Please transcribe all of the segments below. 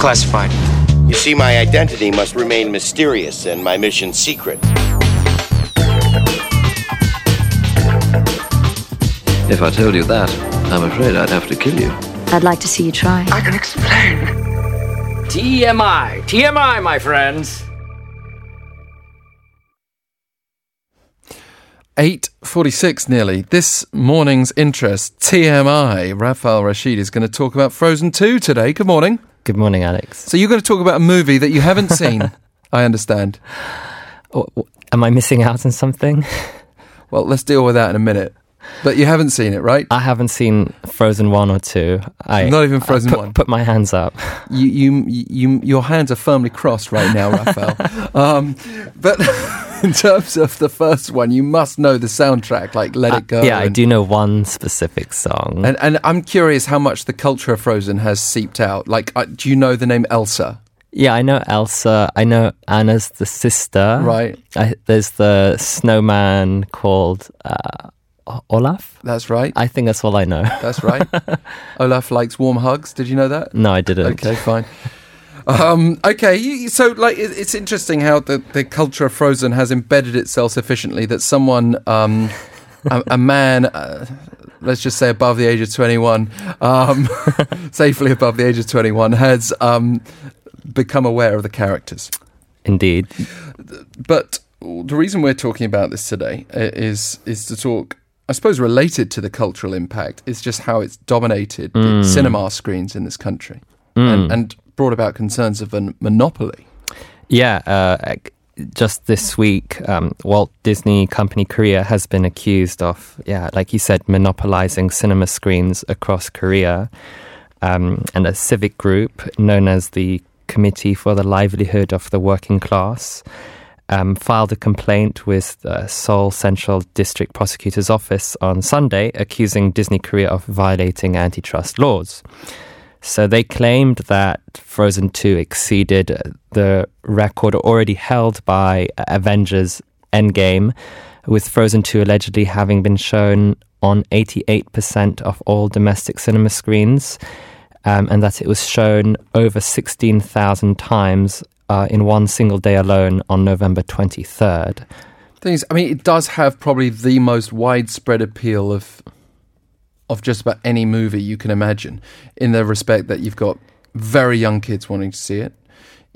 classified. You see, my identity must remain mysterious and my mission secret. If I told you that, I'm afraid I'd have to kill you. I'd like to see you try. I can explain. TMI. TMI, my friends. 8.46 nearly. This morning's interest, TMI. Raphael Rashid is going to talk about Frozen 2 today. Good morning. Good morning, Alex. So you're going to talk about a movie that you haven't seen, I understand. Am I missing out on something? Well, let's deal with that in a minute. But you haven't seen it, right? I haven't seen Frozen 1 or 2. I, Not even Frozen I put, 1. Put my hands up. You, you, you, your hands are firmly crossed right now, Raphael. um, but in terms of the first one, you must know the soundtrack, like Let It Go. Uh, yeah, I do know one specific song. And, and I'm curious how much the culture of Frozen has seeped out. Like, uh, do you know the name Elsa? yeah, I know Elsa. I know Anna's the sister. Right. I, there's the snowman called uh, Olaf. That's right. I think that's all I know. That's right. Olaf likes warm hugs. Did you know that? no, I didn't. Okay, fine. Um, okay, so like it's interesting how the, the culture of Frozen has embedded itself sufficiently that someone, um, a, a man, uh, let's just say above the age of twenty one, um, safely above the age of twenty one, has um, become aware of the characters. Indeed. But the reason we're talking about this today is is to talk, I suppose, related to the cultural impact. Is just how it's dominated the cinema screens in this country, and, and brought about concerns of a monopoly. Yeah, uh, just this week, um, Walt Disney Company Korea has been accused of, yeah, like you said, monopolizing cinema screens across Korea. Um, and a civic group known as the Committee for the Livelihood of the Working Class um, filed a complaint with the Seoul Central District Prosecutor's Office on Sunday, accusing Disney Korea of violating antitrust laws. So they claimed that Frozen 2 exceeded the record already held by Avengers Endgame, with Frozen 2 allegedly having been shown on 88% of all domestic cinema screens, um, and that it was shown over 16,000 times uh, in one single day alone on November 23rd. Thing is, I mean, it does have probably the most widespread appeal of of just about any movie you can imagine, in the respect that you've got very young kids wanting to see it.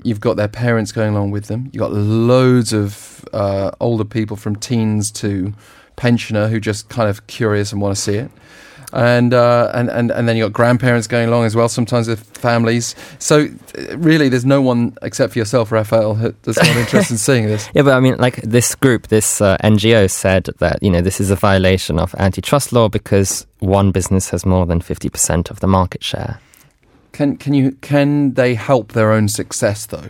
You've got their parents going along with them. You've got loads of uh, older people from teens to pensioner who just kind of curious and want to see it. And, uh, and and and then you got grandparents going along as well. Sometimes with families. So really, there's no one except for yourself, Raphael, that's not interested in seeing this. Yeah, but I mean, like this group, this uh, NGO said that you know this is a violation of antitrust law because one business has more than fifty percent of the market share. Can can you can they help their own success though?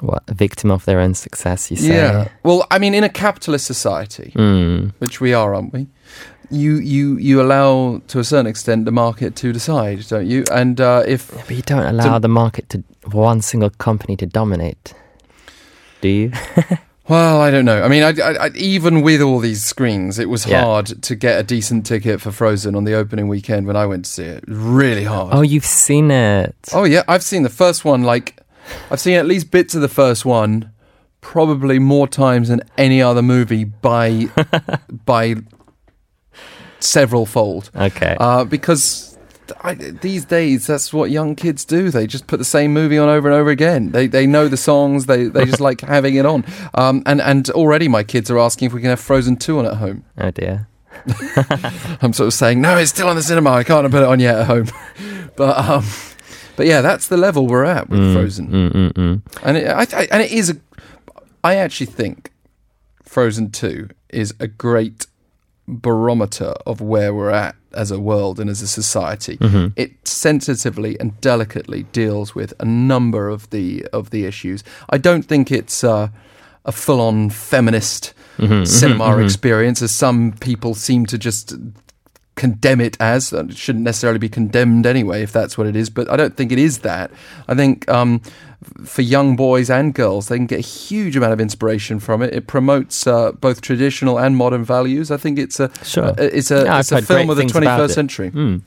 What a victim of their own success, you say? Well, I mean, in a capitalist society, Mm. which we are, aren't we? You you you allow to a certain extent the market to decide, don't you? And uh, if But you don't allow the market to one single company to dominate, do you? well, I don't know. I mean, I, I, I, even with all these screens, it was Yeah. hard to get a decent ticket for Frozen on the opening weekend when I went to see it. It Really hard. oh, you've seen it. Oh yeah, I've seen the first one. Like, I've seen at least bits of the first one, probably more times than any other movie by by several fold. Okay. Uh, because I, these days, that's what young kids do. They just put the same movie on over and over again. They they know the songs. They they just like having it on. Um, and and already my kids are asking if we can have Frozen two on at home. oh dear. I'm sort of saying no, it's still on the cinema. I can't put it on yet at home. but um, but yeah, that's the level we're at with Frozen. Mm, mm, mm. And it, I, I, and it is a. I actually think Frozen Two is a great barometer of where we're at as a world and as a society. Mm-hmm. It sensitively and delicately deals with a number of the of the issues. I don't think it's uh, a full on feminist Mm-hmm. cinema experience, as some people seem to just condemn it as. It shouldn't necessarily be condemned anyway, if that's what it is. But I don't think it is that. I think um, for young boys and girls, they can get a huge amount of inspiration from it. It promotes uh, both traditional and modern values. I think it's a Sure. uh, it's a Yeah, it's a film of the 21st century. Mm.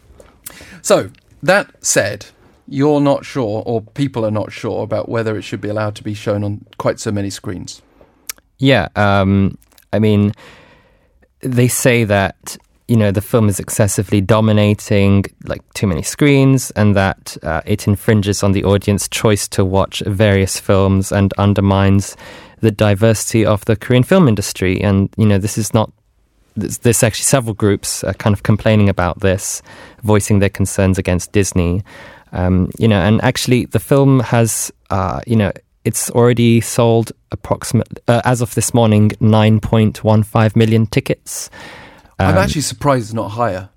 So that said. you're not sure, or people are not sure about whether it should be allowed to be shown on quite so many screens. Yeah, um, I mean, they say that you know the film is excessively dominating, like too many screens, and that uh, it infringes on the audience choice to watch various films and undermines the diversity of the Korean film industry. And you know, this is not. There's, there's actually several groups uh, kind of complaining about this, voicing their concerns against Disney. Um, you know, and actually, the film has, uh, you know, it's already sold approximately, uh, as of this morning, 9.15 million tickets. I'm Um, actually surprised it's not higher.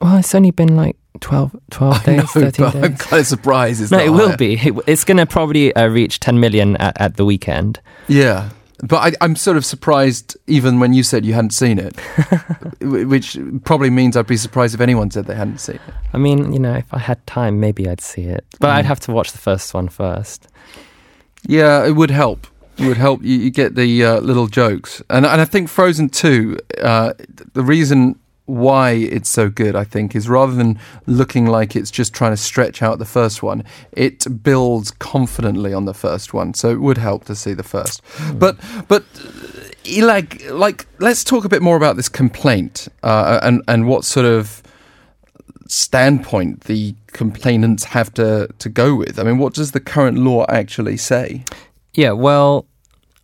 Well, it's only been like 12, 12 days, No, 13 but I'm kind of surprised it's No, not it will higher. be. It- It's going to probably uh, reach 10 million at, at the weekend. Yeah. But I, I'm sort of surprised even when you said you hadn't seen it, which probably means I'd be surprised if anyone said they hadn't seen it. I mean, you know, if I had time, maybe I'd see it. But Mm. I'd have to watch the first one first. Yeah, it would help. Would help. You, you get the uh, little jokes, and and I think Frozen Two. Uh, the reason why it's so good, I think, is rather than looking like it's just trying to stretch out the first one, it builds confidently on the first one. So it would help to see the first. But but uh, like like let's talk a bit more about this complaint uh, and and what sort of standpoint the complainants have to to go with. I mean, what does the current law actually say? Yeah, well,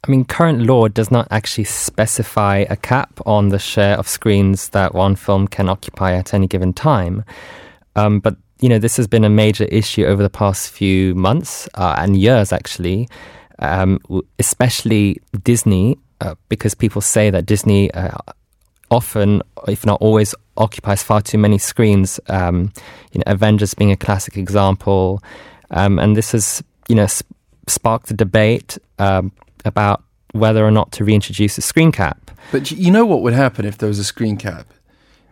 I mean, current law does not actually specify a cap on the share of screens that one film can occupy at any given time. Um, but you know, this has been a major issue over the past few months uh, and years, actually, um, especially Disney, uh, because people say that Disney uh, often, if not always, occupies far too many screens. Um, you know, Avengers being a classic example, um, and this has you know sp- sparked a debate um, about whether or not to reintroduce a screen cap. But you know what would happen if there was a screen cap?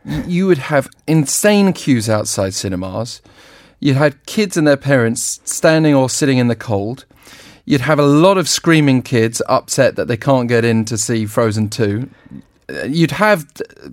You would have insane queues outside cinemas. You'd have kids and their parents standing or sitting in the cold. You'd have a lot of screaming kids upset that they can't get in to see Frozen 2 you'd have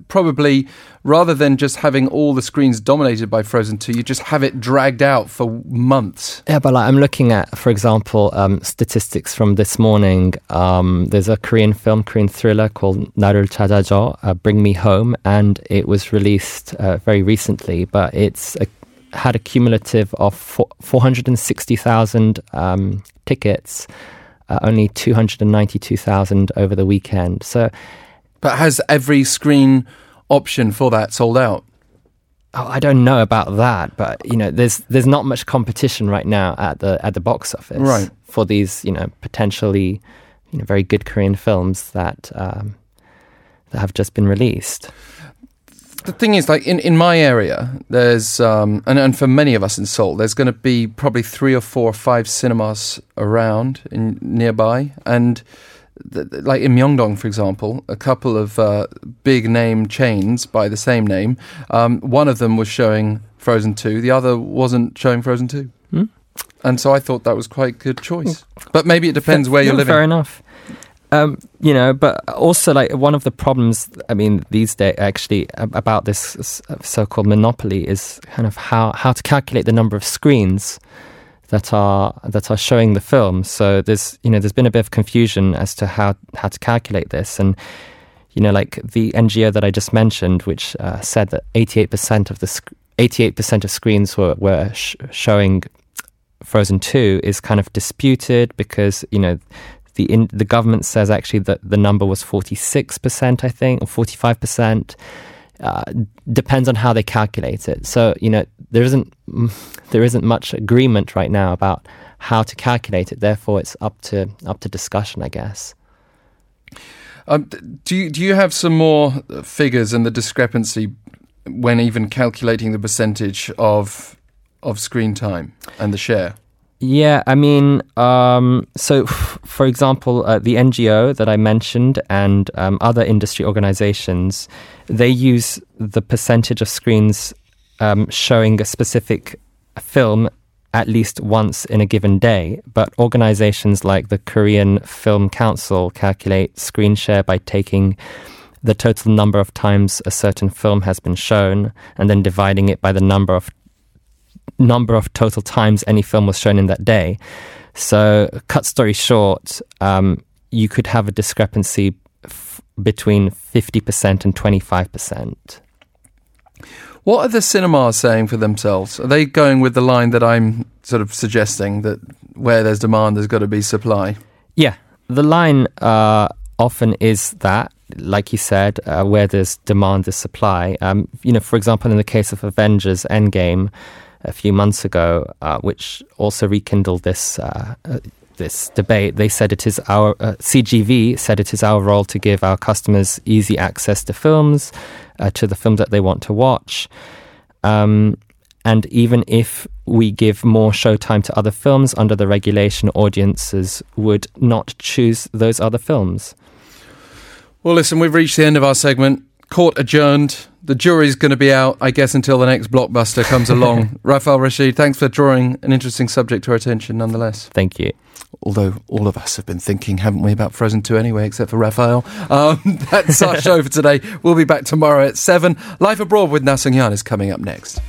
probably rather than just having all the screens dominated by Frozen 2, you just have it dragged out for months. Yeah, but like I'm looking at, for example, um, statistics from this morning. Um, there's a Korean film, Korean thriller called Narul Chadajo, uh, Bring Me Home, and it was released uh, very recently, but it's a, had a cumulative of 460,000 um, tickets. Uh, only 292,000 over the weekend. So but has every screen option for that sold out? Oh, I don't know about that, but you know, there's there's not much competition right now at the at the box office Right. for these you know potentially you know very good Korean films that um, that have just been released. the thing is, like in, in my area, there's um, and and for many of us in Seoul, there's going to be probably three or four or five cinemas around in nearby, and th- th- like in Myeongdong, for example, a couple of uh, big name chains by the same name. Um, one of them was showing Frozen Two, the other wasn't showing Frozen Two. Hmm. And so I thought that was quite a good choice. But maybe it depends where you're living. Fair enough. Um, you know, but also like one of the problems, I mean, these days actually about this so-called monopoly is kind of how how to calculate the number of screens that are that are showing the film. So there's you know there's been a bit of confusion as to how how to calculate this, and you know like the NGO that I just mentioned, which uh, said that 88% of the sc- 88% of screens were were sh- showing Frozen 2 is kind of disputed because you know the in, the government says actually that the number was 46% I think or 45% uh, depends on how they calculate it. So you know there isn't there isn't much agreement right now about how to calculate it. Therefore it's up to up to discussion I guess. Um, do you do you have some more uh, figures and the discrepancy when even calculating the percentage of of screen time and the share? Yeah, I mean, um, so f- for example, uh, the NGO that I mentioned and um, other industry organizations, they use the percentage of screens um, showing a specific film at least once in a given day. But organizations like the Korean Film Council calculate screen share by taking the total number of times a certain film has been shown and then dividing it by the number of number of total times any film was shown in that day. So, cut story short, um, you could have a discrepancy f- between 50% and 25%. What are the cinemas saying for themselves? Are they going with the line that I'm sort of suggesting that where there's demand, there's got to be supply? Yeah, the line uh, often is that, like you said, uh, where there's demand, there's supply. Um, you know, for example, in the case of Avengers Endgame a few months ago, uh, which also rekindled this. Uh, uh, this debate, they said it is our uh, CGV said it is our role to give our customers easy access to films, to the films that they want to watch. Um, and even if we give more showtime to other films under the regulation, audiences would not choose those other films. Well, listen, we've reached the end of our segment. Court adjourned. The jury's going to be out, I guess, until the next blockbuster comes along. Raphael Rashid, thanks for drawing an interesting subject to our attention nonetheless. Thank you. Although all of us have been thinking, haven't we, about Frozen 2 anyway, except for Raphael. Um, that's our show for today. We'll be back tomorrow at 7. Life Abroad with Na Sung Hyun is coming up next.